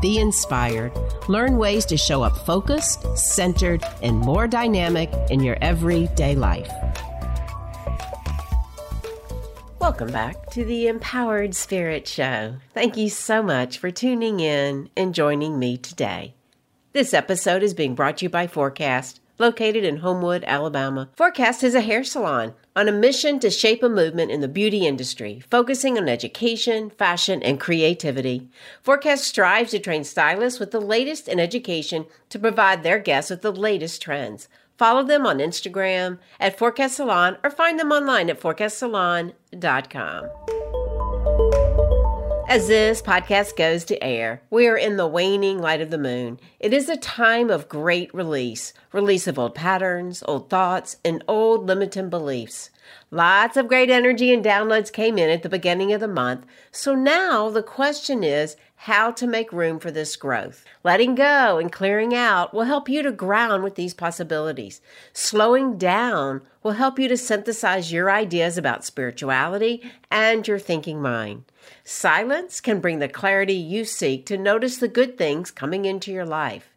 be inspired, learn ways to show up focused, centered, and more dynamic in your everyday life. Welcome back to the Empowered Spirit Show. Thank you so much for tuning in and joining me today. This episode is being brought to you by Forecast, located in Homewood, Alabama. Forecast is a hair salon on a mission to shape a movement in the beauty industry, focusing on education, fashion, and creativity. Forecast strives to train stylists with the latest in education to provide their guests with the latest trends. Follow them on Instagram at Forecast Salon or find them online at forecastsalon.com. As this podcast goes to air, we are in the waning light of the moon. It is a time of great release release of old patterns, old thoughts, and old limiting beliefs. Lots of great energy and downloads came in at the beginning of the month, so now the question is how to make room for this growth. Letting go and clearing out will help you to ground with these possibilities. Slowing down will help you to synthesize your ideas about spirituality and your thinking mind. Silence can bring the clarity you seek to notice the good things coming into your life.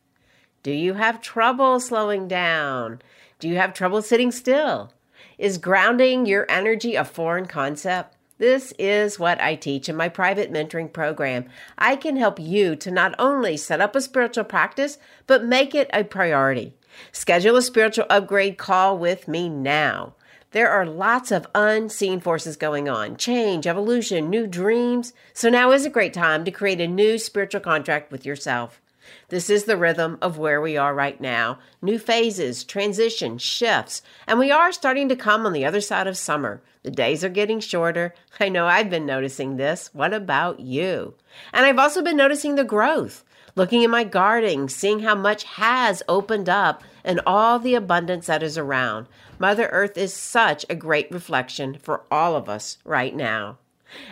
Do you have trouble slowing down? Do you have trouble sitting still? Is grounding your energy a foreign concept? This is what I teach in my private mentoring program. I can help you to not only set up a spiritual practice, but make it a priority. Schedule a spiritual upgrade call with me now. There are lots of unseen forces going on change, evolution, new dreams. So now is a great time to create a new spiritual contract with yourself. This is the rhythm of where we are right now new phases, transition, shifts, and we are starting to come on the other side of summer. The days are getting shorter. I know I've been noticing this. What about you? And I've also been noticing the growth, looking in my garden, seeing how much has opened up and all the abundance that is around. Mother Earth is such a great reflection for all of us right now.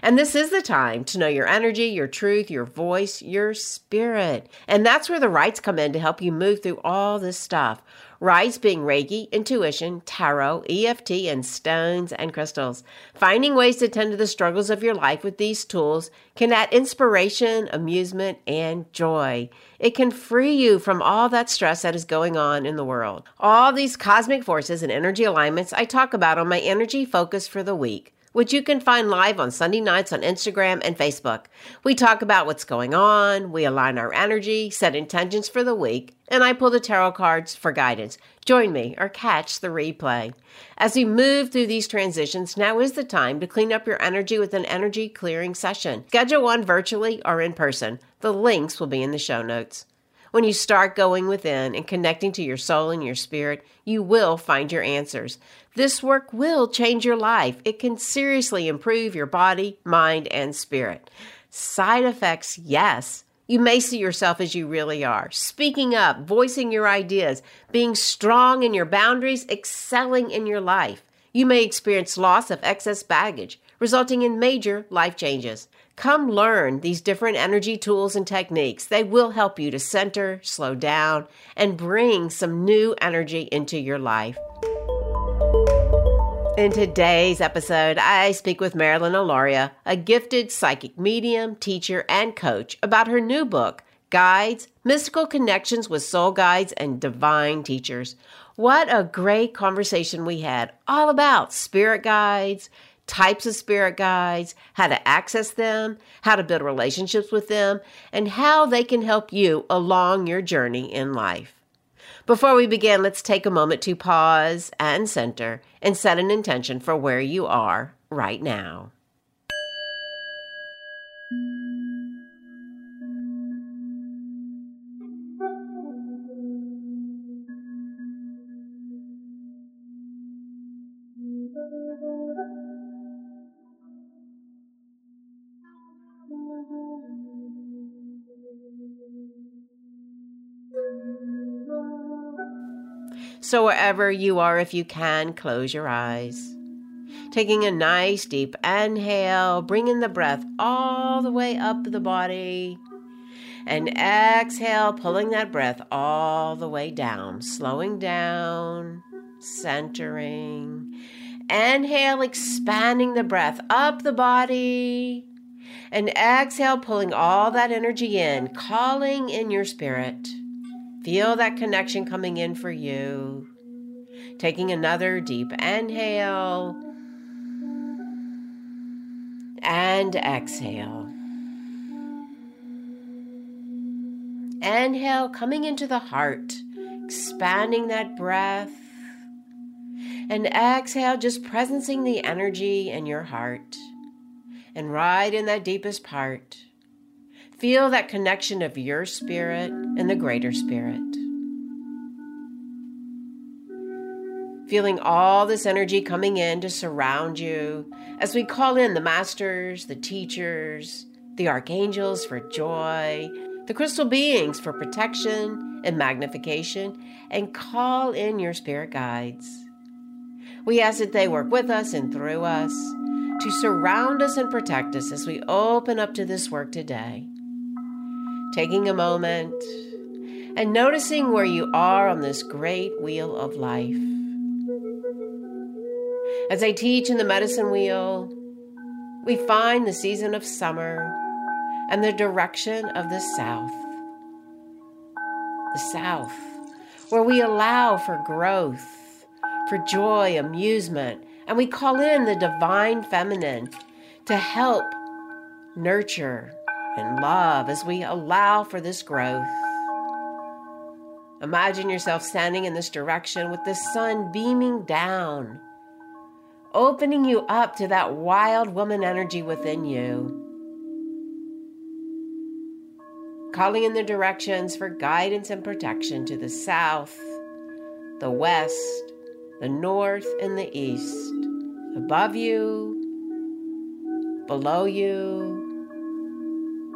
And this is the time to know your energy, your truth, your voice, your spirit. And that's where the rites come in to help you move through all this stuff. Rites being Reiki, intuition, tarot, EFT, and stones and crystals. Finding ways to tend to the struggles of your life with these tools can add inspiration, amusement, and joy. It can free you from all that stress that is going on in the world. All these cosmic forces and energy alignments I talk about on my energy focus for the week which you can find live on Sunday nights on Instagram and Facebook. We talk about what's going on, we align our energy, set intentions for the week, and I pull the tarot cards for guidance. Join me or catch the replay. As we move through these transitions, now is the time to clean up your energy with an energy clearing session. Schedule one virtually or in person. The links will be in the show notes. When you start going within and connecting to your soul and your spirit, you will find your answers. This work will change your life. It can seriously improve your body, mind, and spirit. Side effects, yes. You may see yourself as you really are, speaking up, voicing your ideas, being strong in your boundaries, excelling in your life. You may experience loss of excess baggage, resulting in major life changes. Come learn these different energy tools and techniques. They will help you to center, slow down, and bring some new energy into your life. In today's episode, I speak with Marilyn Alauria, a gifted psychic medium, teacher, and coach, about her new book, Guides Mystical Connections with Soul Guides and Divine Teachers. What a great conversation we had, all about spirit guides, types of spirit guides, how to access them, how to build relationships with them, and how they can help you along your journey in life. Before we begin, let's take a moment to pause and center and set an intention for where you are right now. So, wherever you are, if you can, close your eyes. Taking a nice deep inhale, bringing the breath all the way up the body. And exhale, pulling that breath all the way down, slowing down, centering. Inhale, expanding the breath up the body. And exhale, pulling all that energy in, calling in your spirit. Feel that connection coming in for you. Taking another deep inhale and exhale. Inhale, coming into the heart, expanding that breath. And exhale, just presencing the energy in your heart. And right in that deepest part, feel that connection of your spirit and the greater spirit. Feeling all this energy coming in to surround you as we call in the masters, the teachers, the archangels for joy, the crystal beings for protection and magnification, and call in your spirit guides. We ask that they work with us and through us to surround us and protect us as we open up to this work today. Taking a moment and noticing where you are on this great wheel of life. As I teach in the medicine wheel, we find the season of summer and the direction of the south. The south, where we allow for growth, for joy, amusement, and we call in the divine feminine to help nurture and love as we allow for this growth. Imagine yourself standing in this direction with the sun beaming down opening you up to that wild woman energy within you. Calling in the directions for guidance and protection to the south, the west, the north, and the east, above you, below you,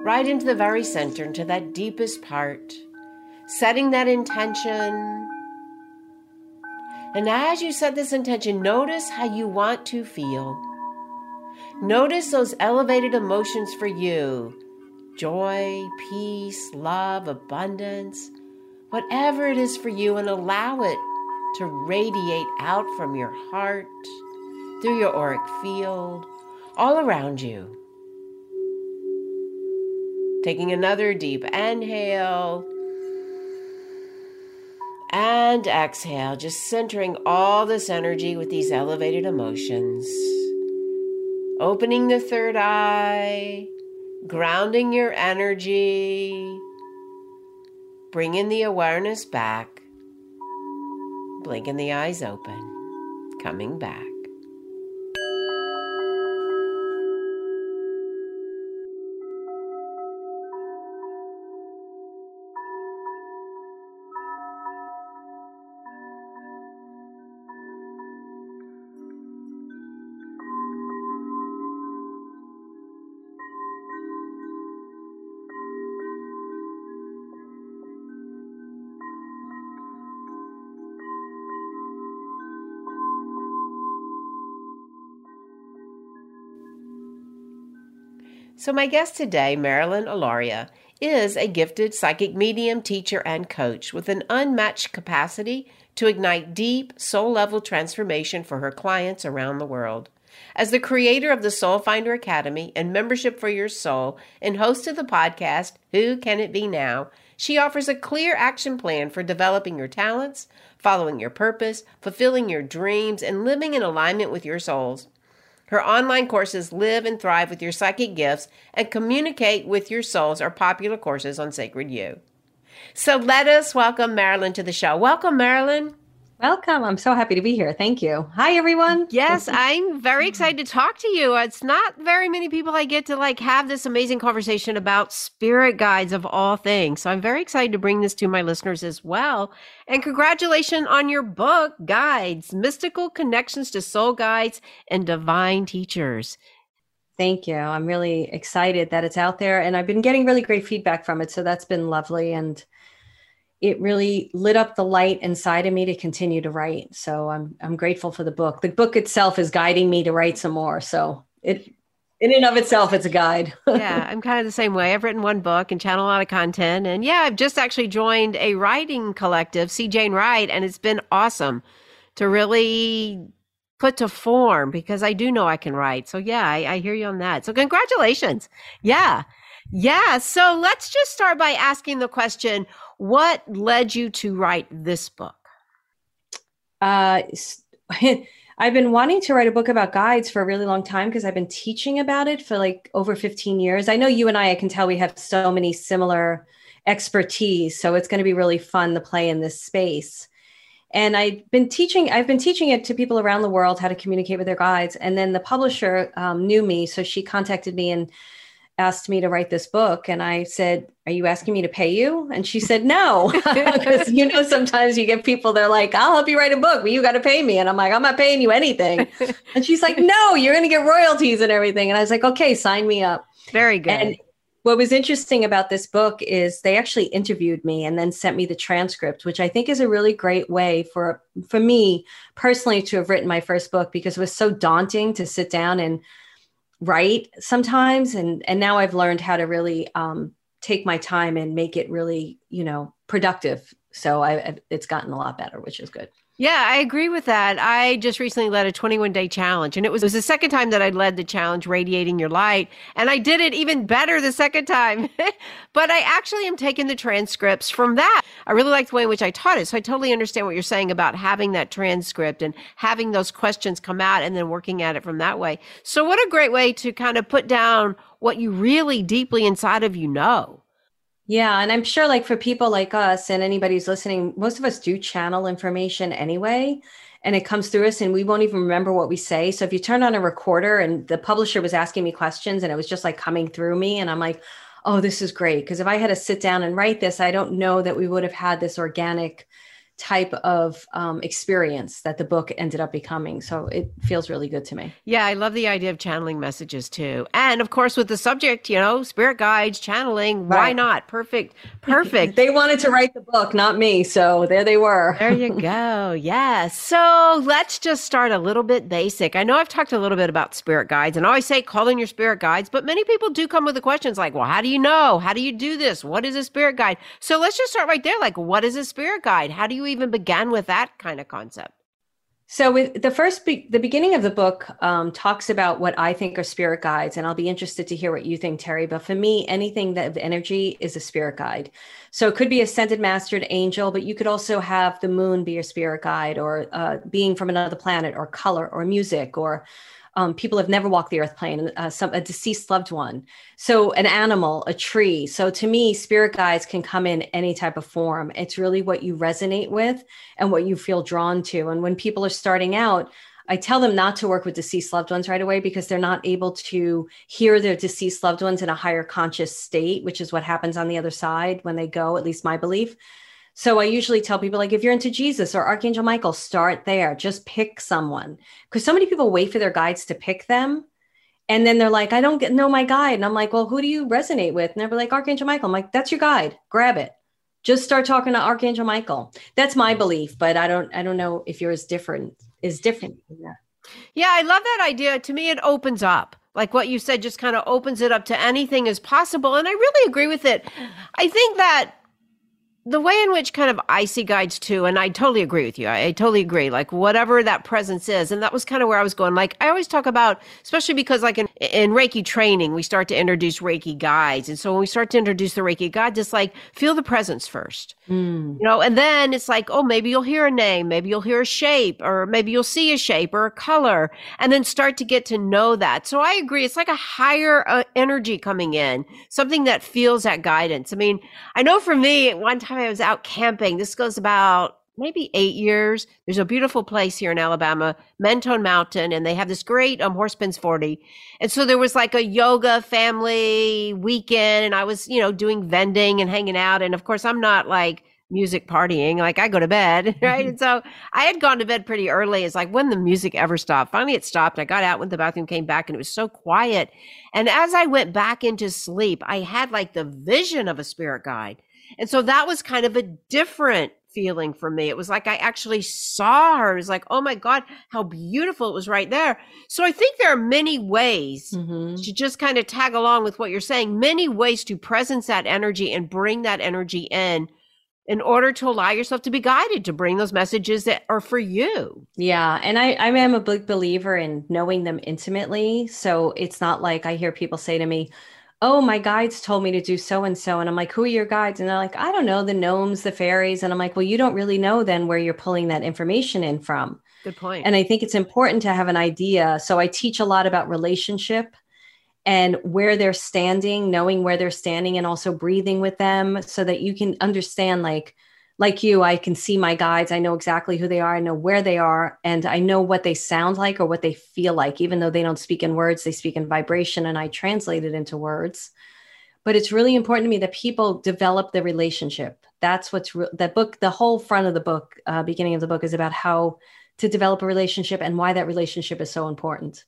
right into the very center, into that deepest part, setting that intention and as you set this intention, notice how you want to feel. Notice those elevated emotions for you joy, peace, love, abundance, whatever it is for you, and allow it to radiate out from your heart, through your auric field, all around you. Taking another deep inhale and exhale, just centering all this energy with these elevated emotions. Opening the third eye, grounding your energy, bringing the awareness back, blinking the eyes open, coming back. So, my guest today, Marilyn Alauria, is a gifted psychic medium, teacher, and coach with an unmatched capacity to ignite deep, soul level transformation for her clients around the world. As the creator of the Soul Finder Academy and Membership for Your Soul and host of the podcast, Who Can It Be Now? She offers a clear action plan for developing your talents, following your purpose, fulfilling your dreams, and living in alignment with your souls. Her online courses Live and Thrive with Your Psychic Gifts and Communicate with Your Souls are popular courses on Sacred You. So let us welcome Marilyn to the show. Welcome, Marilyn. Welcome. I'm so happy to be here. Thank you. Hi, everyone. Yes, I'm very excited to talk to you. It's not very many people I get to like have this amazing conversation about spirit guides of all things. So I'm very excited to bring this to my listeners as well. And congratulations on your book, Guides Mystical Connections to Soul Guides and Divine Teachers. Thank you. I'm really excited that it's out there and I've been getting really great feedback from it. So that's been lovely. And it really lit up the light inside of me to continue to write. So I'm I'm grateful for the book. The book itself is guiding me to write some more. So it in and of itself, it's a guide. yeah, I'm kind of the same way. I've written one book and channel a lot of content. And yeah, I've just actually joined a writing collective, See Jane Write, and it's been awesome to really put to form because I do know I can write. So yeah, I, I hear you on that. So congratulations. Yeah. Yeah. So let's just start by asking the question what led you to write this book? Uh, I've been wanting to write a book about guides for a really long time because I've been teaching about it for like over 15 years. I know you and I, I can tell we have so many similar expertise. So it's going to be really fun to play in this space. And I've been teaching, I've been teaching it to people around the world how to communicate with their guides. And then the publisher um, knew me. So she contacted me and asked me to write this book and i said are you asking me to pay you? And she said no. Because you know sometimes you get people they're like i'll help you write a book but you got to pay me. And i'm like i'm not paying you anything. And she's like no you're going to get royalties and everything. And i was like okay sign me up. Very good. And what was interesting about this book is they actually interviewed me and then sent me the transcript which i think is a really great way for for me personally to have written my first book because it was so daunting to sit down and write sometimes and and now i've learned how to really um, take my time and make it really you know productive. So i it's gotten a lot better which is good yeah, I agree with that. I just recently led a 21 day challenge, and it was, it was the second time that I led the challenge, Radiating Your Light. And I did it even better the second time. but I actually am taking the transcripts from that. I really like the way in which I taught it. So I totally understand what you're saying about having that transcript and having those questions come out and then working at it from that way. So, what a great way to kind of put down what you really deeply inside of you know. Yeah. And I'm sure, like, for people like us and anybody who's listening, most of us do channel information anyway. And it comes through us, and we won't even remember what we say. So if you turn on a recorder and the publisher was asking me questions and it was just like coming through me, and I'm like, oh, this is great. Because if I had to sit down and write this, I don't know that we would have had this organic type of um, experience that the book ended up becoming. So it feels really good to me. Yeah, I love the idea of channeling messages too. And of course, with the subject, you know, spirit guides, channeling, right. why not? Perfect. Perfect. they wanted to write the book, not me. So there they were. there you go. Yeah. So let's just start a little bit basic. I know I've talked a little bit about spirit guides and I always say call in your spirit guides, but many people do come with the questions like, well, how do you know? How do you do this? What is a spirit guide? So let's just start right there. Like, what is a spirit guide? How do you even began with that kind of concept? So, with the first, be- the beginning of the book um, talks about what I think are spirit guides, and I'll be interested to hear what you think, Terry. But for me, anything that of energy is a spirit guide. So, it could be ascended mastered angel, but you could also have the moon be your spirit guide, or uh, being from another planet, or color, or music, or um, people have never walked the earth plane, uh, some a deceased loved one. So an animal, a tree. So to me, spirit guides can come in any type of form. It's really what you resonate with and what you feel drawn to. And when people are starting out, I tell them not to work with deceased loved ones right away because they're not able to hear their deceased loved ones in a higher conscious state, which is what happens on the other side when they go, at least my belief. So I usually tell people like if you're into Jesus or Archangel Michael, start there. Just pick someone. Because so many people wait for their guides to pick them. And then they're like, I don't get know my guide. And I'm like, well, who do you resonate with? And they're like, Archangel Michael. I'm like, that's your guide. Grab it. Just start talking to Archangel Michael. That's my mm-hmm. belief, but I don't I don't know if yours different is different. Yeah. Yeah, I love that idea. To me, it opens up like what you said just kind of opens it up to anything is possible and i really agree with it i think that the way in which kind of I see guides too, and I totally agree with you. I, I, totally agree. Like whatever that presence is, and that was kind of where I was going. Like I always talk about, especially because like in, in Reiki training, we start to introduce Reiki guides, and so when we start to introduce the Reiki guide, just like feel the presence first, mm. you know, and then it's like, oh, maybe you'll hear a name, maybe you'll hear a shape, or maybe you'll see a shape or a color, and then start to get to know that. So I agree. It's like a higher uh, energy coming in, something that feels that guidance. I mean, I know for me, one time time I was out camping, this goes about maybe eight years. There's a beautiful place here in Alabama, Mentone Mountain, and they have this great um, Horseman's 40. And so there was like a yoga family weekend, and I was, you know, doing vending and hanging out. And of course, I'm not like music partying, like I go to bed, right? And so I had gone to bed pretty early. It's like when the music ever stopped. Finally, it stopped. I got out, went to the bathroom, came back, and it was so quiet. And as I went back into sleep, I had like the vision of a spirit guide And so that was kind of a different feeling for me. It was like I actually saw her. It was like, oh my God, how beautiful it was right there. So I think there are many ways mm-hmm. to just kind of tag along with what you're saying, many ways to presence that energy and bring that energy in in order to allow yourself to be guided to bring those messages that are for you. Yeah. And I, I am a big believer in knowing them intimately. So it's not like I hear people say to me, Oh, my guides told me to do so and so. And I'm like, Who are your guides? And they're like, I don't know, the gnomes, the fairies. And I'm like, Well, you don't really know then where you're pulling that information in from. Good point. And I think it's important to have an idea. So I teach a lot about relationship and where they're standing, knowing where they're standing and also breathing with them so that you can understand like like you, I can see my guides. I know exactly who they are. I know where they are. And I know what they sound like or what they feel like. Even though they don't speak in words, they speak in vibration and I translate it into words. But it's really important to me that people develop the relationship. That's what's re- that book, the whole front of the book, uh, beginning of the book is about how to develop a relationship and why that relationship is so important.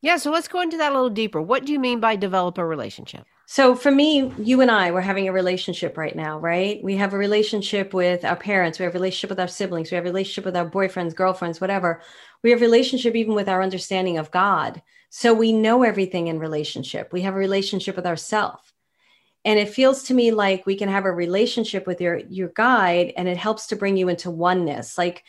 Yeah, so let's go into that a little deeper. What do you mean by develop a relationship? So for me, you and I, we're having a relationship right now, right? We have a relationship with our parents, we have a relationship with our siblings, we have a relationship with our boyfriends, girlfriends, whatever. We have a relationship even with our understanding of God. So we know everything in relationship. We have a relationship with ourselves. And it feels to me like we can have a relationship with your your guide and it helps to bring you into oneness. Like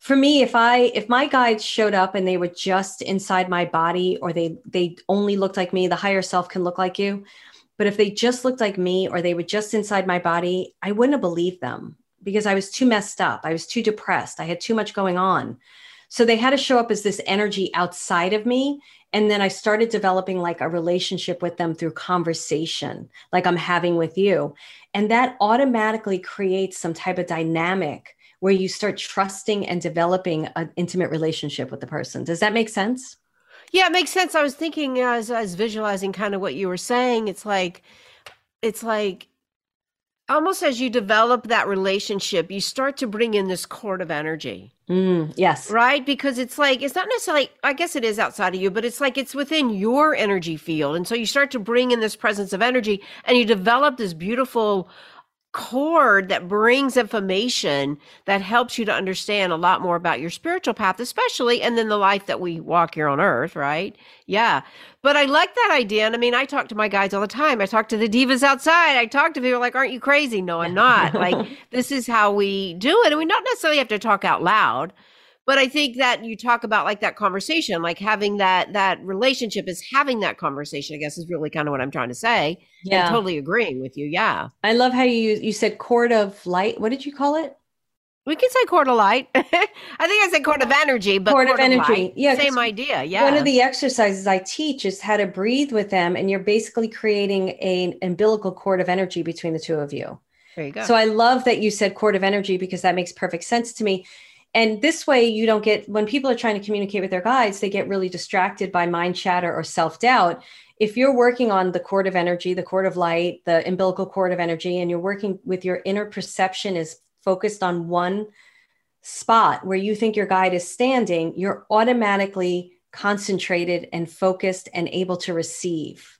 for me if i if my guides showed up and they were just inside my body or they they only looked like me the higher self can look like you but if they just looked like me or they were just inside my body i wouldn't have believed them because i was too messed up. I was too depressed. I had too much going on. So they had to show up as this energy outside of me. And then i started developing like a relationship with them through conversation like i'm having with you. And that automatically creates some type of dynamic where you start trusting and developing an intimate relationship with the person. Does that make sense? Yeah, it makes sense. I was thinking as I was visualizing kind of what you were saying. It's like, it's like almost as you develop that relationship, you start to bring in this cord of energy. Mm, yes. Right? Because it's like, it's not necessarily, I guess it is outside of you, but it's like it's within your energy field. And so you start to bring in this presence of energy and you develop this beautiful cord that brings information that helps you to understand a lot more about your spiritual path, especially, and then the life that we walk here on earth, right? Yeah. But I like that idea. And I mean, I talk to my guides all the time. I talk to the devas outside. I talk to people like, aren't you crazy? No, I'm not. like, this is how we do it. And we don't necessarily have to talk out loud but i think that you talk about like that conversation like having that that relationship is having that conversation i guess is really kind of what i'm trying to say yeah I'm totally agreeing with you yeah i love how you you said cord of light what did you call it we can say cord of light. I think I said cord of energy, but cord, cord of, of energy. Light, yeah, same idea. Yeah. One of the exercises I teach is how to breathe with them, and you're basically creating an umbilical cord of energy between the two of you. There you go. So I love that you said cord of energy because that makes perfect sense to me and this way you don't get when people are trying to communicate with their guides they get really distracted by mind chatter or self-doubt. If you're working on the cord of energy the cord of light the umbilical cord of energy and you're working with your inner perception is focused on one spot where you think your guide is standing you're automatically concentrated and focused and able to receive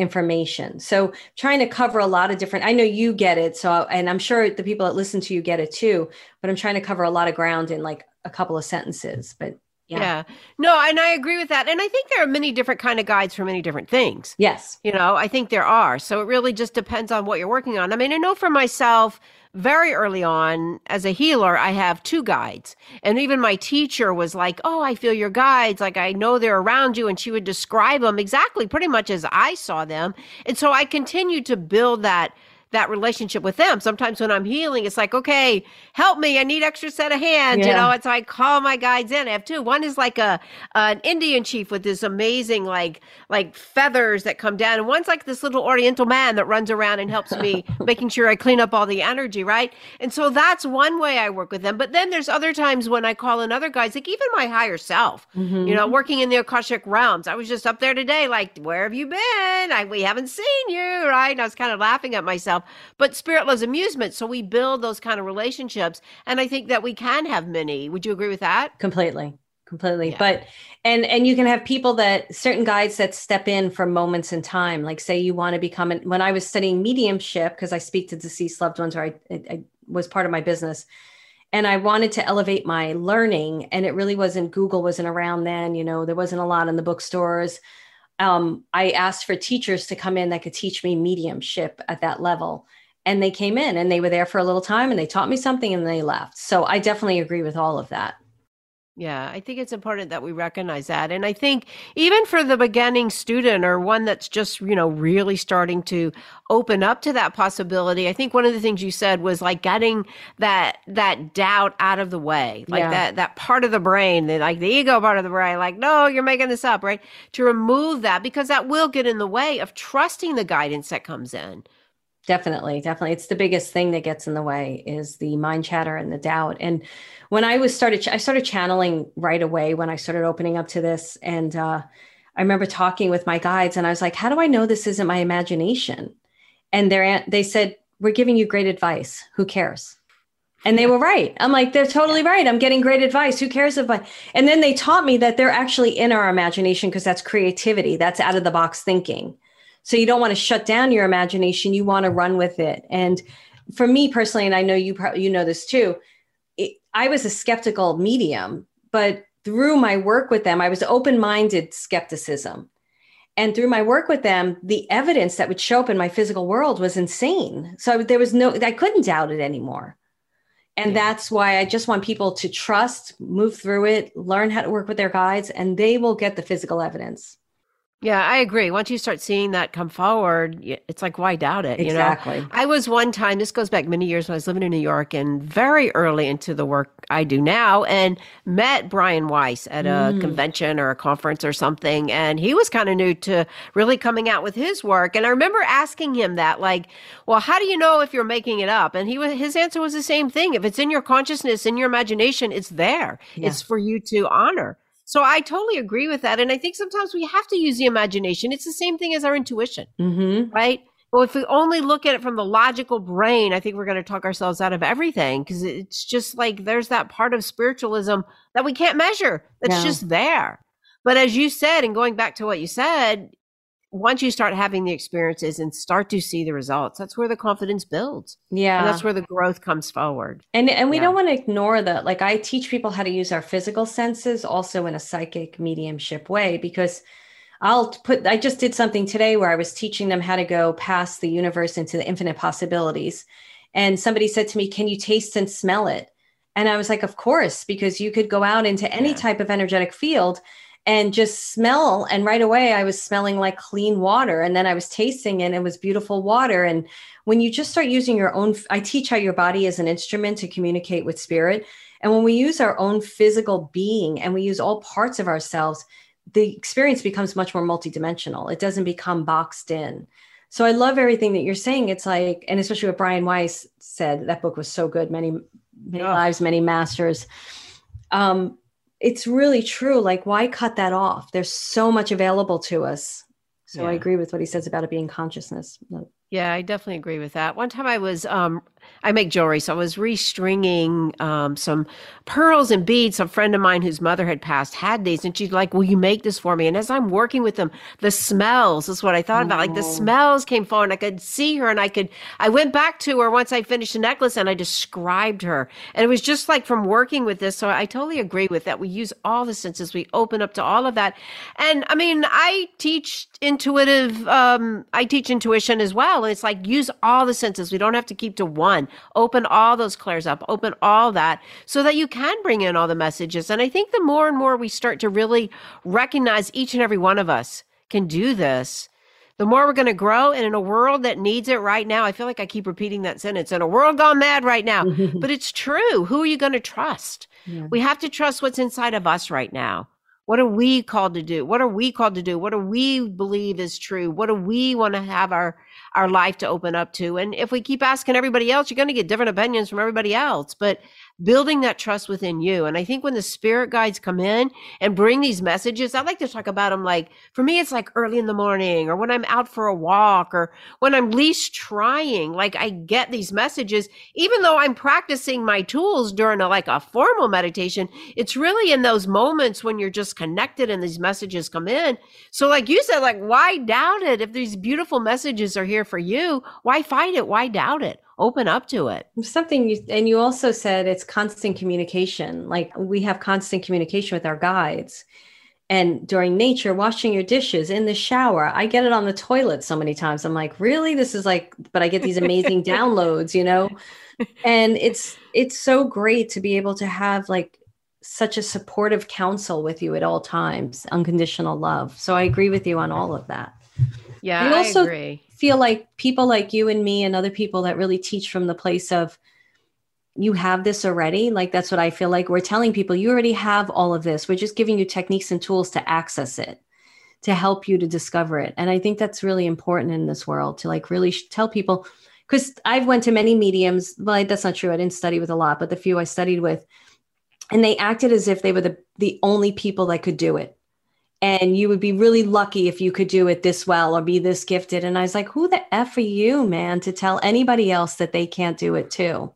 information. So trying to cover a lot of different I know you get it so and I'm sure the people that listen to you get it too, but I'm trying to cover a lot of ground in like a couple of sentences, but yeah. yeah. No, and I agree with that. And I think there are many different kind of guides for many different things. Yes. You know, I think there are. So it really just depends on what you're working on. I mean, I know for myself, very early on as a healer, I have two guides. And even my teacher was like, Oh, I feel your guides. Like I know they're around you. And she would describe them exactly pretty much as I saw them. And so I continued to build that that relationship with them. Sometimes when I'm healing, it's like, okay, help me. I need extra set of hands. Yeah. You know, and so I call my guides in. I have two. One is like a an Indian chief with this amazing like like feathers that come down, and one's like this little Oriental man that runs around and helps me making sure I clean up all the energy, right? And so that's one way I work with them. But then there's other times when I call in other guys, like even my higher self, mm-hmm. you know, working in the Akashic realms. I was just up there today, like, where have you been? I, we haven't seen you, right? And I was kind of laughing at myself yourself. But spirit loves amusement. So we build those kind of relationships. And I think that we can have many. Would you agree with that? Completely. completely. Yeah. But and and you can have people that certain guides that step in for moments in time. Like say you want to become an, when I was studying mediumship because I speak to deceased loved ones, or I, I, I was part of my business and I wanted to elevate my learning. And it really wasn't Google wasn't around then. You know, there wasn't a lot in the bookstores. Um, I asked for teachers to come in that could teach me mediumship at that level. And they came in and they were there for a little time and they taught me something and they left. So I definitely agree with all of that. Yeah, I think it's important that we recognize that. And I think even for the beginning student or one that's just, you know, really starting to open up to that possibility, I think one of the things you said was like getting that that doubt out of the way. Like yeah. that that part of the brain, that like the ego part of the brain, like, no, you're making this up, right? To remove that because that will get in the way of trusting the guidance that comes in. Definitely, definitely. It's the biggest thing that gets in the way is the mind chatter and the doubt. And when I was started, I started channeling right away when I started opening up to this. And uh, I remember talking with my guides, and I was like, "How do I know this isn't my imagination?" And they they said, "We're giving you great advice. Who cares?" And they were right. I'm like, they're totally right. I'm getting great advice. Who cares if I? And then they taught me that they're actually in our imagination because that's creativity. That's out of the box thinking. So you don't want to shut down your imagination. You want to run with it. And for me personally, and I know you probably you know this too, it, I was a skeptical medium, but through my work with them, I was open-minded skepticism. And through my work with them, the evidence that would show up in my physical world was insane. So there was no, I couldn't doubt it anymore. And that's why I just want people to trust, move through it, learn how to work with their guides, and they will get the physical evidence. Yeah, I agree. Once you start seeing that come forward, it's like, why doubt it? Exactly. You know, I was one time, this goes back many years when I was living in New York and very early into the work I do now, and met Brian Weiss at a mm. convention or a conference or something. And he was kind of new to really coming out with his work. And I remember asking him that, like, well, how do you know if you're making it up? And he was, his answer was the same thing. If it's in your consciousness, in your imagination, it's there. Yeah. It's for you to honor. So I totally agree with that. And I think sometimes we have to use the imagination. It's the same thing as our intuition, mm-hmm. right? Well, if we only look at it from the logical brain, I think we're going to talk ourselves out of everything because it's just like there's that part of spiritualism that we can't measure that's yeah. just there. But as you said, and going back to what you said, once you start having the experiences and start to see the results, that's where the confidence builds. Yeah. And that's where the growth comes forward. And and we yeah. don't want to ignore that. Like I teach people how to use our physical senses also in a psychic mediumship way because I'll put I just did something today where I was teaching them how to go past the universe into the infinite possibilities. And somebody said to me, "Can you taste and smell it?" And I was like, "Of course, because you could go out into any yeah. type of energetic field and just smell. And right away, I was smelling like clean water. And then I was tasting and it was beautiful water. And when you just start using your own, I teach how your body is an instrument to communicate with spirit. And when we use our own physical being and we use all parts of ourselves, the experience becomes much more multidimensional. It doesn't become boxed in. So I love everything that you're saying. It's like, and especially what Brian Weiss said, that book was so good. Many, many oh. lives, many masters. Um, it's really true. Like, why cut that off? There's so much available to us. So yeah. I agree with what he says about it being consciousness. Yeah, I definitely agree with that. One time I was, um, I make jewelry, so I was restringing um, some pearls and beads. A friend of mine whose mother had passed had these, and she's like, "Will you make this for me?" And as I'm working with them, the smells is what I thought about. Like the oh. smells came forward, I could see her, and I could. I went back to her once I finished the necklace, and I described her, and it was just like from working with this. So I totally agree with that. We use all the senses, we open up to all of that, and I mean, I teach intuitive. Um, I teach intuition as well well. It's like use all the senses. We don't have to keep to one. Open all those clairs up, open all that so that you can bring in all the messages. And I think the more and more we start to really recognize each and every one of us can do this, the more we're going to grow. And in a world that needs it right now, I feel like I keep repeating that sentence in a world gone mad right now, but it's true. Who are you going to trust? Yeah. We have to trust what's inside of us right now. What are we called to do? What are we called to do? What do we believe is true? What do we want to have our our life to open up to? And if we keep asking everybody else, you're going to get different opinions from everybody else. But building that trust within you. And I think when the spirit guides come in and bring these messages, I like to talk about them like, for me, it's like early in the morning or when I'm out for a walk or when I'm least trying. Like I get these messages, even though I'm practicing my tools during a, like a formal meditation, it's really in those moments when you're just connected and these messages come in. So like you said, like, why doubt it? If these beautiful messages are here for you, why fight it? Why doubt it? Open up to it. Something you, and you also said it's constant communication. Like we have constant communication with our guides. And during nature, washing your dishes in the shower, I get it on the toilet so many times. I'm like, really? This is like, but I get these amazing downloads, you know? And it's it's so great to be able to have like such a supportive counsel with you at all times, unconditional love. So I agree with you on all of that. Yeah, I also I agree feel like people like you and me and other people that really teach from the place of you have this already. Like that's what I feel like we're telling people you already have all of this. We're just giving you techniques and tools to access it, to help you to discover it. And I think that's really important in this world to like really tell people because I've went to many mediums. Well, that's not true. I didn't study with a lot, but the few I studied with, and they acted as if they were the the only people that could do it and you would be really lucky if you could do it this well or be this gifted. And I was like, who the F are you, man, to tell anybody else that they can't do it too?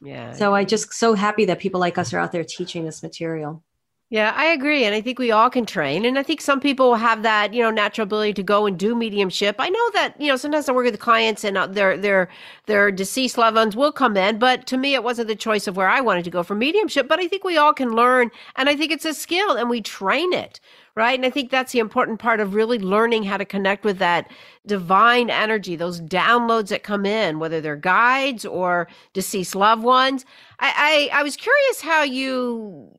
Yeah. So I just so happy that people like us are out there teaching this material. Yeah, I agree. And I think we all can train. And I think some people have that, you know, natural ability to go and do mediumship. I know that, you know, sometimes I work with clients and uh, their, their, their deceased loved ones will come in. But to me, it wasn't the choice of where I wanted to go for mediumship. But I think we all can learn. And I think it's a skill and we train it right? And I think that's the important part of really learning how to connect with that divine energy, those downloads that come in, whether they're guides or deceased loved ones. I, I, I was curious how you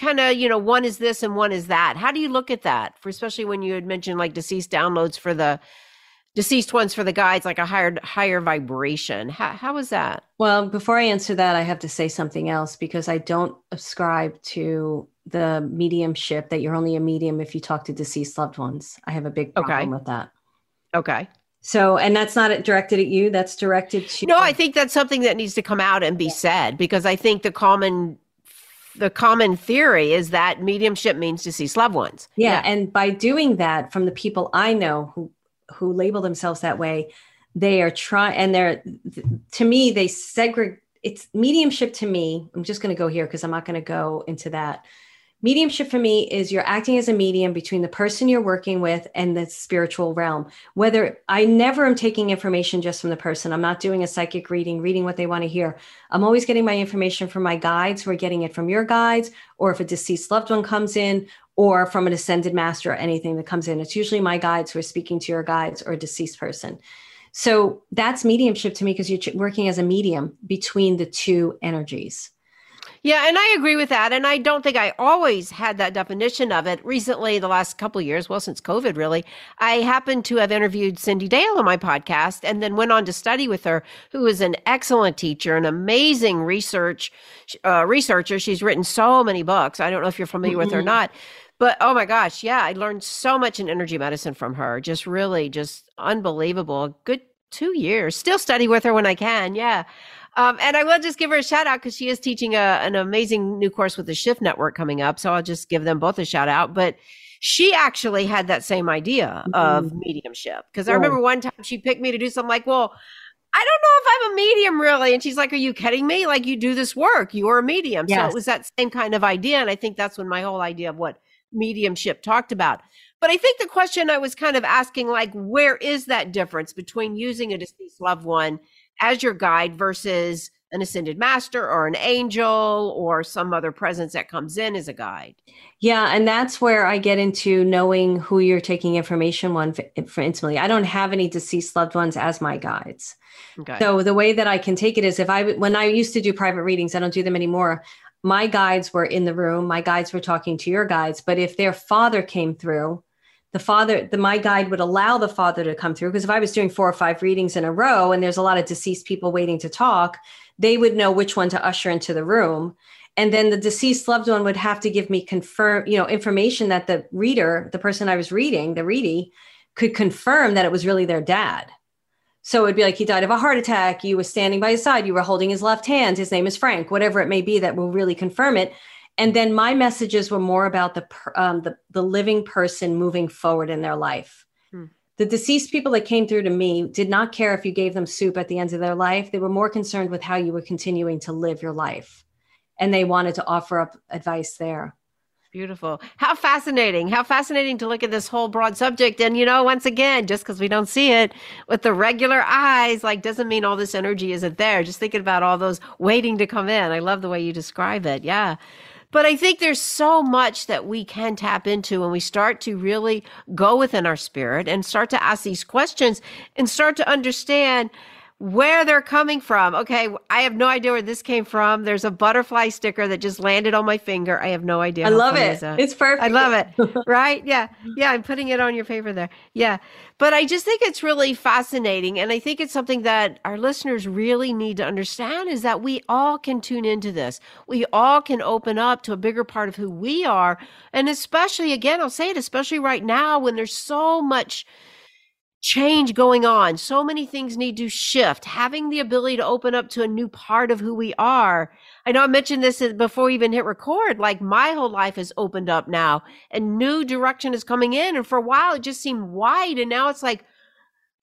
kind of, you know, one is this and one is that. How do you look at that? For especially when you had mentioned like deceased downloads for the deceased ones for the guides like a higher higher vibration how, how is that well before i answer that i have to say something else because i don't ascribe to the mediumship that you're only a medium if you talk to deceased loved ones i have a big problem okay. with that okay so and that's not directed at you that's directed to no i think that's something that needs to come out and be said because i think the common the common theory is that mediumship means deceased loved ones yeah, yeah. and by doing that from the people i know who who label themselves that way, they are trying, and they're, to me, they segregate. It's mediumship to me. I'm just going to go here because I'm not going to go into that. Mediumship for me is you're acting as a medium between the person you're working with and the spiritual realm. Whether I never am taking information just from the person, I'm not doing a psychic reading, reading what they want to hear. I'm always getting my information from my guides. We're getting it from your guides, or if a deceased loved one comes in, or from an ascended master or anything that comes in. It's usually my guides who are speaking to your guides or a deceased person. So that's mediumship to me because you're working as a medium between the two energies. Yeah, and I agree with that. And I don't think I always had that definition of it. Recently, the last couple years, well, since COVID, really, I happened to have interviewed Cyndi Dale on my podcast and then went on to study with her, who is an excellent teacher, an amazing research uh, researcher. She's written so many books. I don't know if you're familiar mm-hmm. with her or mm-hmm. not. But oh my gosh, yeah, I learned so much in energy medicine from her. Just really, just unbelievable. Good two years. Still study with her when I can. Yeah. Um, and I will just give her a shout out because she is teaching a, an amazing new course with the Shift Network coming up. So I'll just give them both a shout out. But she actually had that same idea mm-hmm. of mediumship because I remember one time she picked me to do something like, well, I don't know if I'm a medium really. And she's like, Are you kidding me? Like, you do this work, you're a medium. Yes. So it was that same kind of idea. And I think that's when my whole idea of what mediumship talked about. But I think the question I was kind of asking, like, where is that difference between using a deceased loved one as your guide versus an ascended master or an angel or some other presence that comes in as a guide. Yeah, and that's where I get into knowing who you're taking information one for, intimately. I don't have any deceased loved ones as my guides. Okay. So the way that I can take it is if I when I used to do private readings, I don't do them anymore. My guides were in the room, my guides were talking to your guides, but if their father came through, the father the my guide would allow the father to come through because if i was doing four or five readings in a row and there's a lot of deceased people waiting to talk they would know which one to usher into the room and then the deceased loved one would have to give me confirm you know information that the reader the person i was reading the ready could confirm that it was really their dad So it'd be like he died of a heart attack. You were standing by his side. You were holding his left hand. His name is Frank. Whatever it may be, that will really confirm it. And then my messages were more about the um, the, the living person moving forward in their life. Hmm. The deceased people that came through to me did not care if you gave them soup at the end of their life. They were more concerned with how you were continuing to live your life, and they wanted to offer up advice there. Beautiful. How fascinating. How fascinating to look at this whole broad subject. And, you know, once again, just because we don't see it with the regular eyes, like doesn't mean all this energy isn't there. Just thinking about all those waiting to come in. I love the way you describe it. Yeah. But I think there's so much that we can tap into when we start to really go within our spirit and start to ask these questions and start to understand where they're coming from. Okay, I have no idea where this came from. There's a butterfly sticker that just landed on my finger. I have no idea. I love it. It's perfect. I love it. right? Yeah. Yeah, I'm putting it on your paper there. Yeah. But I just think it's really fascinating and I think it's something that our listeners really need to understand is that we all can tune into this. We all can open up to a bigger part of who we are and especially again, I'll say it especially right now when there's so much change going on. So many things need to shift. Having the ability to open up to a new part of who we are. I know I mentioned this before we even hit record. Like my whole life has opened up now and new direction is coming in. And for a while, it just seemed wide. And now it's like,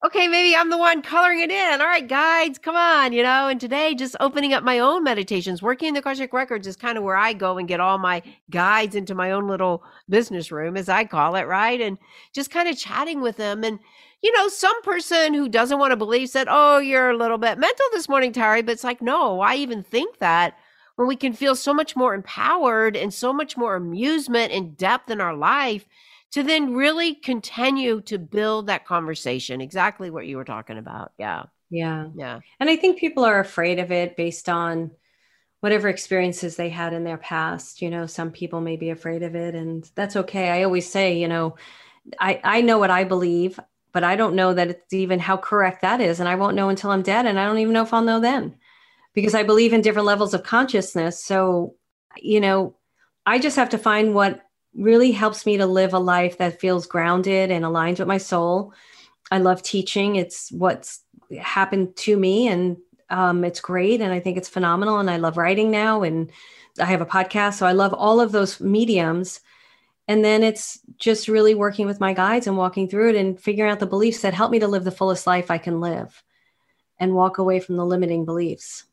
okay, maybe I'm the one coloring it in. All right, guides, come on, you know. And today, just opening up my own meditations, working in the Akashic Records is kind of where I go and get all my guides into my own little business room, as I call it, right? And just kind of chatting with them. And you know, some person who doesn't want to believe said, Oh, you're a little bit mental this morning, Tari. But it's like, no, why even think that? When we can feel so much more empowered and so much more amusement and depth in our life to then really continue to build that conversation. Exactly what you were talking about. Yeah. Yeah. Yeah. And I think people are afraid of it based on whatever experiences they had in their past. You know, some people may be afraid of it, and that's okay. I always say, you know, I, I know what I believe but I don't know that it's even how correct that is. And I won't know until I'm dead. And I don't even know if I'll know then because I believe in different levels of consciousness. So, you know, I just have to find what really helps me to live a life that feels grounded and aligned with my soul. I love teaching. It's what's happened to me and um, it's great. And I think it's phenomenal. And I love writing now and I have a podcast. So I love all of those mediums and then it's just really working with my guides and walking through it and figuring out the beliefs that help me to live the fullest life I can live and walk away from the limiting beliefs.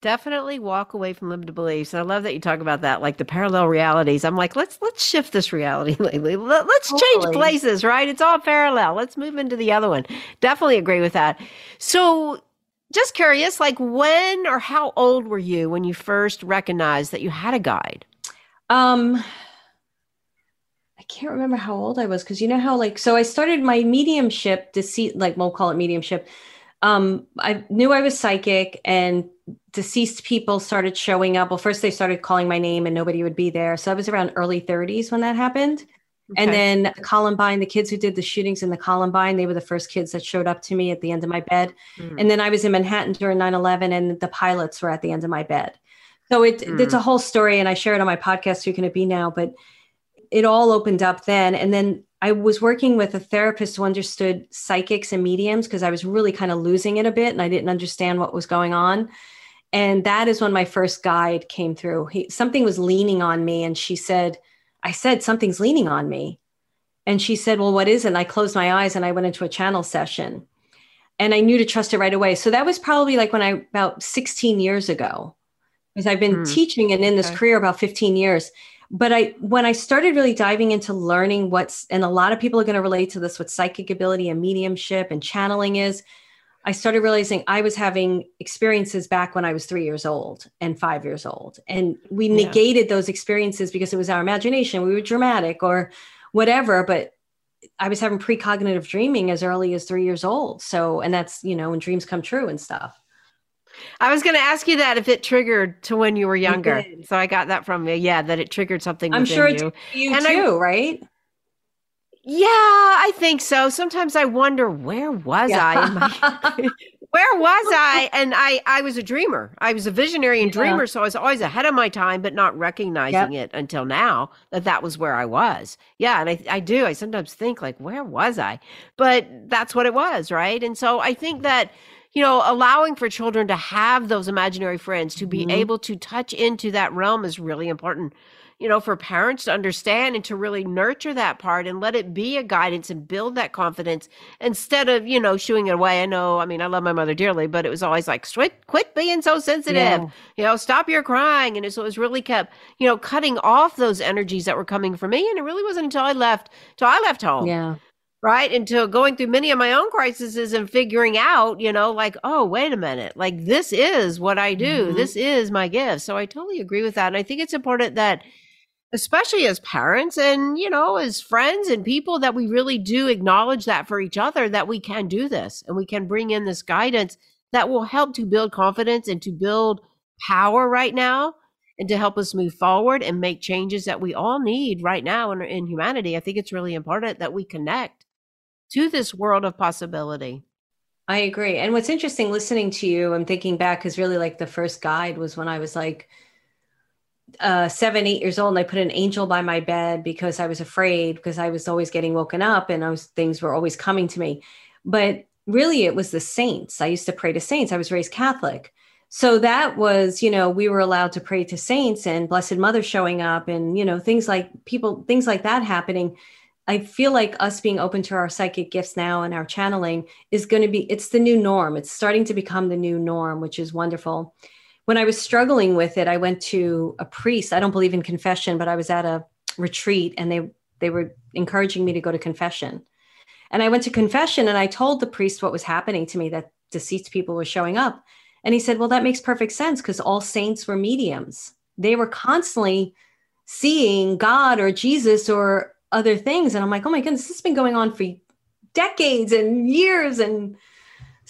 Definitely walk away from limited beliefs. And I love that you talk about that, like the parallel realities. I'm like, let's let's shift this reality lately. Let, us change places, right? It's all parallel. Let's move into the other one. Definitely agree with that. So just curious, like when or how old were you when you first recognized that you had a guide? Um, i can't remember how old I was because you know how like so I started my mediumship deceit like we'll call it mediumship. Um, I knew I was psychic and deceased people started showing up. Well, first they started calling my name and nobody would be there. So I was around early 30s when that happened. Okay. And then Columbine, the kids who did the shootings in the Columbine, they were the first kids that showed up to me at the end of my bed. Mm. And then I was in Manhattan during 9 11, and the pilots were at the end of my bed. So it, mm. it's a whole story, and I share it on my podcast, Who Can It Be Now? But it all opened up then. And then I was working with a therapist who understood psychics and mediums because I was really kind of losing it a bit and I didn't understand what was going on. And that is when my first guide came through. He, something was leaning on me, and she said, I said, something's leaning on me. And she said, Well, what is it? And I closed my eyes and I went into a channel session and I knew to trust it right away. So that was probably like when I, about 16 years ago, because I've been hmm. teaching and in this okay. career about 15 years but i when i started really diving into learning what's and a lot of people are going to relate to this what psychic ability and mediumship and channeling is i started realizing i was having experiences back when i was three years old and five years old and we yeah. negated those experiences because it was our imagination we were dramatic or whatever but i was having precognitive dreaming as early as three years old so and that's you know when dreams come true and stuff I was going to ask you that if it triggered to when you were younger. So I got that from you. Yeah, that it triggered something. I'm sure you. you and too, I, right? Yeah, I think so. Sometimes I wonder where was yeah. I? My, where was I? And I, I was a dreamer. I was a visionary and Yeah. dreamer. So I was always ahead of my time, but not recognizing it until now that that was where I was. Yeah. And I, I do. I sometimes think like, where was I? But that's what it was. Right. And so I think that, you know, allowing for children to have those imaginary friends, to be Mhm. able to touch into that realm is really important. You know, for parents to understand and to really nurture that part and let it be a guidance and build that confidence instead of you know shooing it away. I know i mean i love my mother dearly but it was always like quit quit being so sensitive. Yeah. you know stop your crying. And so it was really kept you know cutting off those energies that were coming from me and it really wasn't until i left till i left home. Yeah. right? Until going through many of my own crises and figuring out you know like oh wait a minute. Like this is what i do. Mhm. this is my gift. So i totally agree with that and i think it's important that especially as parents and you know as friends and people that we really do acknowledge that for each other that we can do this and we can bring in this guidance that will help to build confidence and to build power right now and to help us move forward and make changes that we all need right now in, in humanity i think it's really important that we connect to this world of possibility I agree. And what's interesting listening to you, I'm thinking back is really like the first guide was when I was like uh, seven, eight years old, and I put an angel by my bed because I was afraid because I was always getting woken up and was things were always coming to me. But really, it was the saints. I used to pray to saints. I was raised Catholic. So that was, you know, we were allowed to pray to saints and Blessed Mother showing up and, you know, things like people, things like that happening. I feel like us being open to our psychic gifts now and our channeling is going to be, it's the new norm. It's starting to become the new norm, which is wonderful. When I was struggling with it, I went to a priest. I don't believe in confession, but I was at a retreat and they, they were encouraging me to go to confession. And I went to confession and I told the priest what was happening to me that deceased people were showing up. And he said, Well, that makes perfect sense because all saints were mediums. They were constantly seeing God or Jesus or other things. And I'm like, Oh my goodness, this has been going on for decades and years. And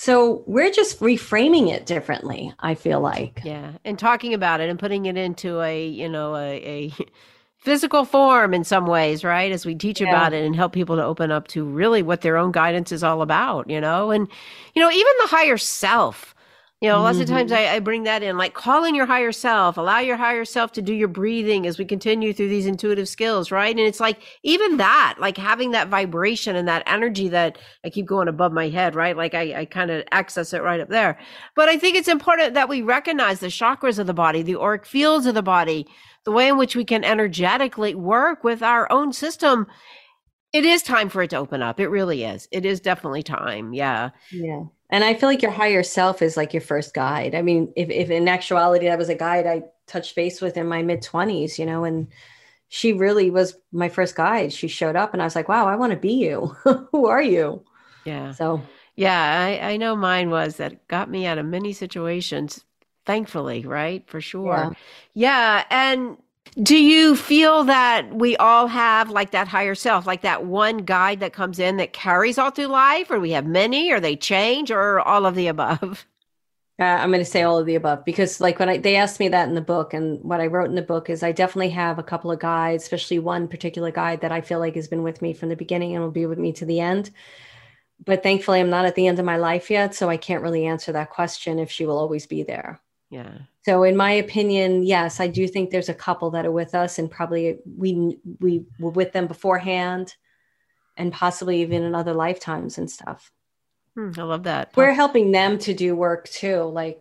so we're just reframing it differently, I feel like. yeah and talking about it and putting it into a you know a, a physical form in some ways right as we teach Yeah. about it and help people to open up to really what their own guidance is all about you know and you know even the higher self you know lots of times mm-hmm. I, I bring that in like call in your higher self allow your higher self to do your breathing as we continue through these intuitive skills right and it's like even that like having that vibration and that energy that i keep going above my head right like i, I kind of access it right up there but I think it's important that we recognize the chakras of the body, the auric fields of the body, the way in which we can energetically work with our own system. It is time for it to open up. It really is. It is definitely time. Yeah. Yeah. And I feel like your higher self is like your first guide. I mean, if, if in actuality that was a guide I touched base with in my mid 20s, you know, and she really was my first guide. She showed up and I was like, wow, I want to be you. Who are you? Yeah. So, Yeah. I, I know mine was that got me out of many situations, thankfully, right? For sure. Yeah. And do you feel that we all have like that higher self, like that one guide that comes in that carries all through life, or we have many, or they change, or all of the above? Uh, I'm going to say all of the above because, like, when I they asked me that in the book, and what I wrote in the book is I definitely have a couple of guides, especially one particular guide that I feel like has been with me from the beginning and will be with me to the end. But thankfully, I'm not at the end of my life yet, so I can't really answer that question if she will always be there. Yeah. So, in my opinion, yes, I do think there's a couple that are with us, and probably we we were with them beforehand, and possibly even in other lifetimes and stuff. Hmm, I love that. We're helping them to do work too. Like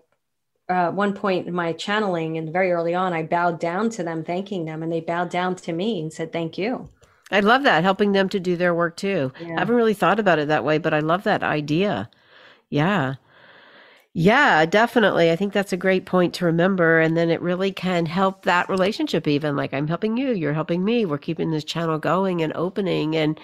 uh, one point in my channeling, and very early on, I bowed down to them, thanking them, and they bowed down to me and said, "Thank you." I love that, helping them to do their work too. I haven't really thought about it that way, but I love that idea. Yeah. Yeah, definitely. I think that's a great point to remember. And then it really can help that relationship, even like I'm helping you, you're helping me. We're keeping this channel going and opening. And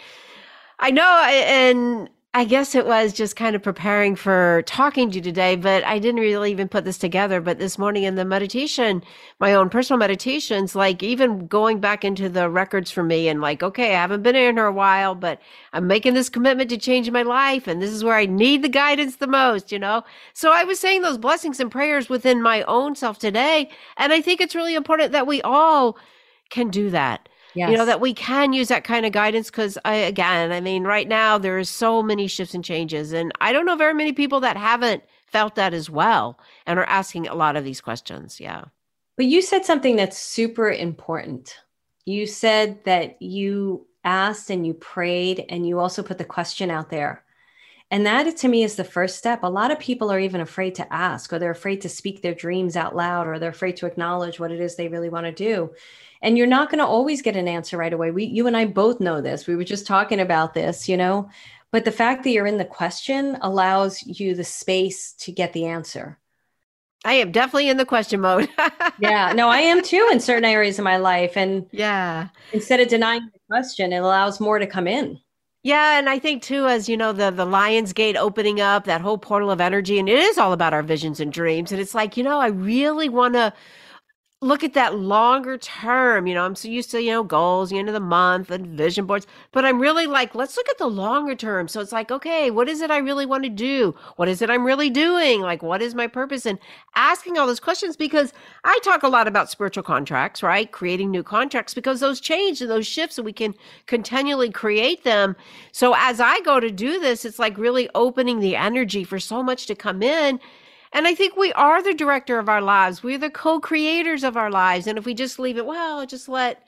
I know, and I guess it was just kind of preparing for talking to you today, but I didn't really even put this together. But this morning in the meditation, my own personal meditations, like even going back into the records for me and like, okay, I haven't been in here a while, but I'm making this commitment to change my life. And this is where I need the guidance the most, you know? So I was saying those blessings and prayers within my own self today. And I think it's really important that we all can do that Yes. You know, that we can use that kind of guidance because I, again, I mean, right now there is so many shifts and changes. And I don't know very many people that haven't felt that as well and are asking a lot of these questions. Yeah. But you said something that's super important. You said that you asked and you prayed and you also put the question out there. And that to me is the first step. A lot of people are even afraid to ask, or they're afraid to speak their dreams out loud, or they're afraid to acknowledge what it is they really want to do. And you're not going to always get an answer right away. We, you and I both know this. We were just talking about this, you know. But the fact that you're in the question allows you the space to get the answer. I am definitely in the question mode. yeah, no, I am too in certain areas of my life. And yeah, instead of denying the question, it allows more to come in. Yeah, and I think too, as you know, the the Lions Gate opening up, that whole portal of energy, and it is all about our visions and dreams. And it's like, you know, I really want to look at that longer term. You know, I'm so used to, you know, goals, the end of the month and vision boards, but I'm really like, let's look at the longer term. So it's like, okay, what is it I really want to do? What is it I'm really doing? Like, what is my purpose? And asking all those questions because I talk a lot about spiritual contracts, right? Creating new contracts because those change and those shifts and we can continually create them. So as I go to do this, it's like really opening the energy for so much to come in and I think we are the director of our lives. We're the co creators of our lives. And if we just leave it, well, just let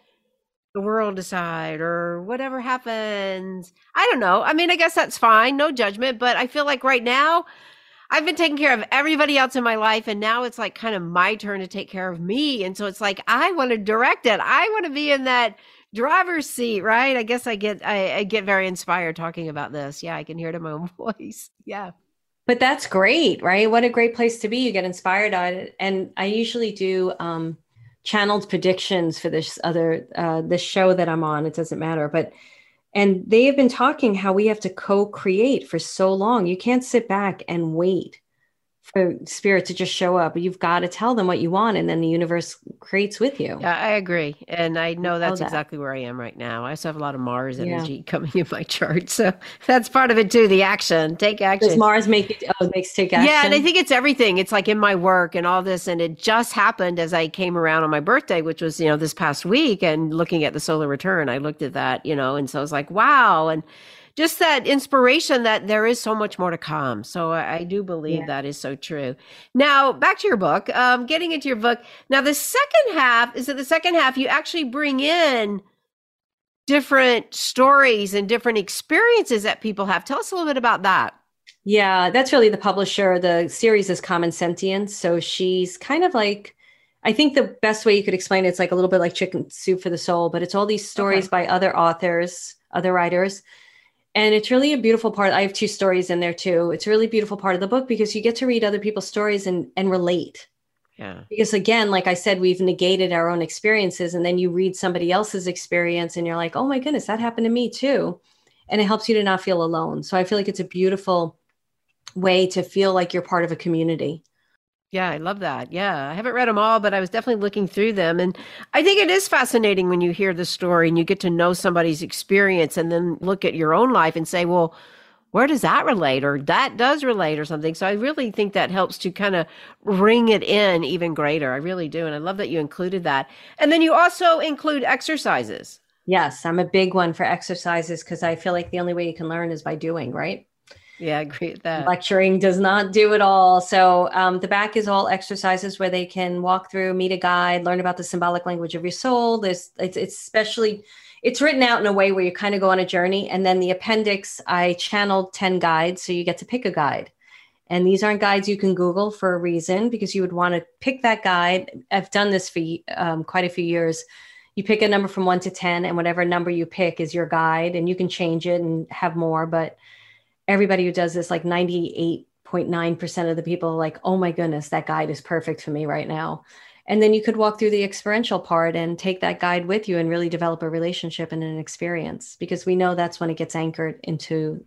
the world decide or whatever happens, I don't know. I mean, I guess that's fine. No judgment. But I feel like right now, I've been taking care of everybody else in my life. And now it's like kind of my turn to take care of me. And so it's like, I want to direct it. I want to be in that driver's seat, right? I guess I get I, I, get very inspired talking about this. Yeah, I can hear it in my own voice. Yeah. But that's great, right? What a great place to be. You get inspired on it. And I usually do um, channeled predictions for this other uh, this show that I'm on. It doesn't matter, but and they have been talking how we have to co-create for so long. You can't sit back and wait for spirit to just show up. You've got to tell them what you want, and then the universe creates with you. Yeah, I agree, and I know that's that. exactly where I am right now. I also have a lot of Mars energy yeah. coming in my chart, so that's part of it too. The action, take action. Does Mars make it? Oh, it makes take action. Yeah, and I think it's everything. It's like in my work and all this, and it just happened as I came around on my birthday, which was you know this past week, and looking at the solar return, I looked at that, you know, and so I was like, wow, and just that inspiration that there is so much more to come. So I, I do believe yeah. that is so true. Now, back to your book, um, getting into your book. Now, the second half is that the second half, you actually bring in different stories and different experiences that people have. Tell us a little bit about that. Yeah, that's really the publisher. The series is Common Sentience. So she's kind of like, I think the best way you could explain it, it's like a little bit like chicken soup for the soul, but it's all these stories okay. by other authors, other writers and it's really a beautiful part i have two stories in there too. It's a really beautiful part of the book because you get to read other people's stories and and relate. Yeah. Because again like i said we've negated our own experiences and then you read somebody else's experience and you're like oh my goodness that happened to me too. And it helps you to not feel alone. So i feel like it's a beautiful way to feel like you're part of a community yeah, I love that. Yeah, I haven't read them all, but I was definitely looking through them. And I think it is fascinating when you hear the story and you get to know somebody's experience and then look at your own life and say, well, where does that relate or that does relate or something so i really think that helps to kind of ring it in even greater i really do and i love that you included that and then you also include exercises yes i'm a big one for exercises because i feel like the only way you can learn is by doing right yeah, I agree with that. Lecturing does not do it all. So um, the back is all exercises where they can walk through, meet a guide, learn about the symbolic language of your soul. There's it's, it's especially it's written out in a way where you kind of go on a journey. And then the appendix, I channeled 10 guides. So you get to pick a guide. And these aren't guides you can Google for a reason because you would want to pick that guide. I've done this for um, quite a few years. You pick a number from one to 10, and whatever number you pick is your guide, and you can change it and have more. But everybody who does this, like 98.9% of the people are like, oh my goodness, that guide is perfect for me right now. And then you could walk through the experiential part and take that guide with you and really develop a relationship and an experience because we know that's when it gets anchored into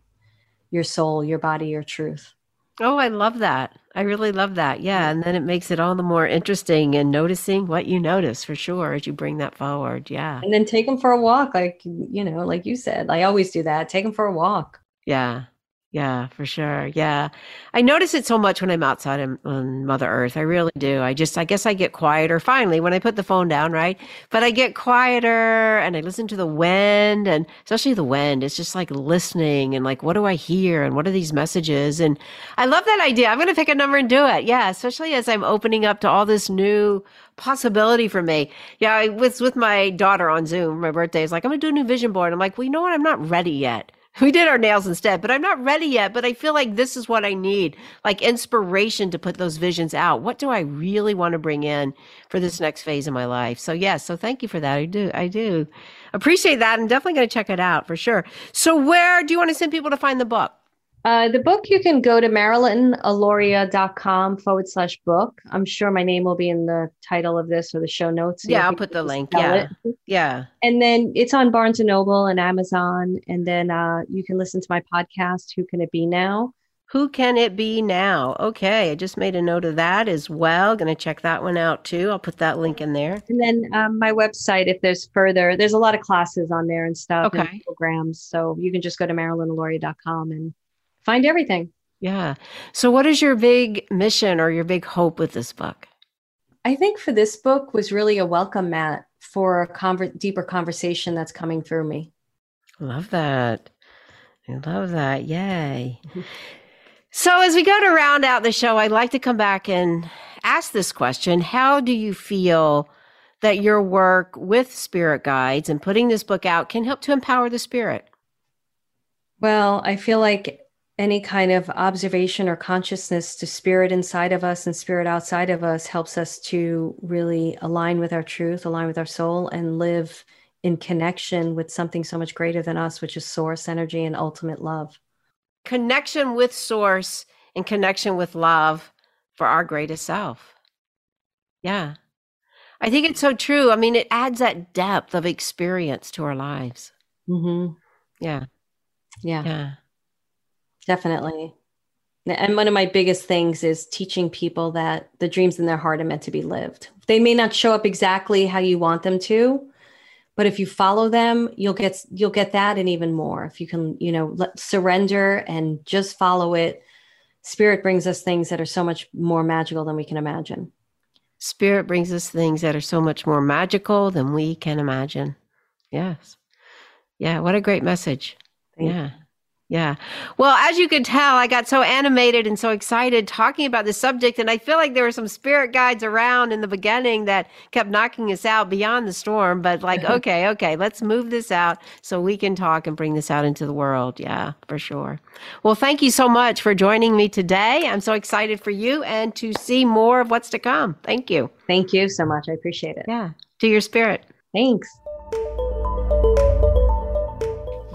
your soul, your body, your truth. Oh, I love that. I really love that. Yeah. And then it makes it all the more interesting and noticing what you notice for sure as you bring that forward. Yeah. And then take them for a walk. Like, you know, like you said, I always do that. Take them for a walk. Yeah. Yeah, for sure. Yeah. I notice it so much when I'm outside on, on Mother Earth. I really do. I just, I guess I get quieter finally when I put the phone down, right? But I get quieter and I listen to the wind and especially the wind. It's just like listening and like, what do I hear and what are these messages? And I love that idea. I'm going to pick a number and do it. Yeah. Especially as I'm opening up to all this new possibility for me. Yeah. I was with my daughter on Zoom. My birthday is like, I'm going to do a new vision board. I'm like, well, you know what? I'm not ready yet. We did our nails instead, but I'm not ready yet. But I feel like this is what I need like inspiration to put those visions out. What do I really want to bring in for this next phase of my life? So, yes. Yeah, so, thank you for that. I do. I do appreciate that. I'm definitely going to check it out for sure. So, where do you want to send people to find the book? Uh, the book, you can go to marilynalauria.com forward slash book. I'm sure my name will be in the title of this or the show notes. So yeah, I'll put the link. Yeah. It. Yeah. And then it's on Barnes and Noble and Amazon. And then uh, you can listen to my podcast, Who Can It Be Now? Who Can It Be Now? Okay. I just made a note of that as well. Going to check that one out too. I'll put that link in there. And then um, my website, if there's further, there's a lot of classes on there and stuff. Okay. And programs. So you can just go to marilynalauria.com and find everything. Yeah. So, what is your big mission or your big hope with this book? I think for this book was really a welcome mat for a conver- deeper conversation that's coming through me. Love that. I love that. Yay. Mm-hmm. So, as we go to round out the show, I'd like to come back and ask this question How do you feel that your work with spirit guides and putting this book out can help to empower the spirit? Well, I feel like any kind of observation or consciousness to spirit inside of us and spirit outside of us helps us to really align with our truth, align with our soul, and live in connection with something so much greater than us, which is source energy and ultimate love. Connection with source and connection with love for our greatest self. Yeah. I think it's so true. I mean, it adds that depth of experience to our lives. Mm-hmm. Yeah. Yeah. Yeah. Definitely. And one of my biggest things is teaching people that the dreams in their heart are meant to be lived. They may not show up exactly how you want them to, but if you follow them, you'll get you'll get that and even more. If you can, you know, let, surrender and just follow it, spirit brings us things that are so much more magical than we can imagine. Spirit brings us things that are so much more magical than we can imagine. Yes. Yeah, what a great message. Thank yeah. You. Yeah. Well, as you could tell, I got so animated and so excited talking about this subject. And I feel like there were some spirit guides around in the beginning that kept knocking us out beyond the storm. But like, okay, okay, let's move this out so we can talk and bring this out into the world. Yeah, for sure. Well, thank you so much for joining me today. I'm so excited for you and to see more of what's to come. Thank you. Thank you so much. I appreciate it. Yeah. To your spirit. Thanks.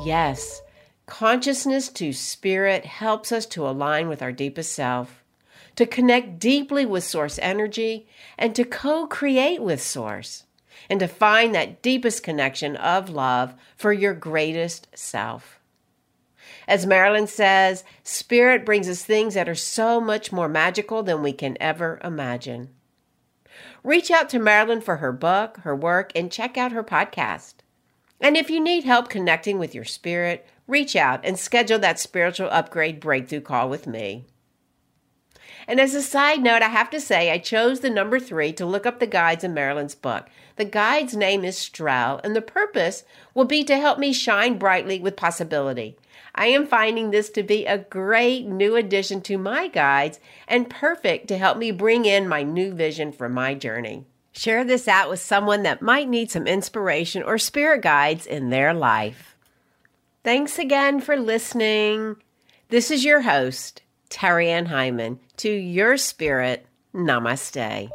Yes. Consciousness to spirit helps us to align with our deepest self, to connect deeply with source energy, and to co create with source, and to find that deepest connection of love for your greatest self. As Marilyn says, spirit brings us things that are so much more magical than we can ever imagine. Reach out to Marilyn for her book, her work, and check out her podcast. And if you need help connecting with your spirit, reach out and schedule that spiritual upgrade breakthrough call with me. And as a side note, I have to say I chose the number three to look up the guides in Marilyn's book. The guide's name is Strel, and the purpose will be to help me shine brightly with possibility. I am finding this to be a great new addition to my guides and perfect to help me bring in my new vision for my journey. Share this out with someone that might need some inspiration or spirit guides in their life. Thanks again for listening. This is your host, Terry Ann Hyman. To your spirit, namaste.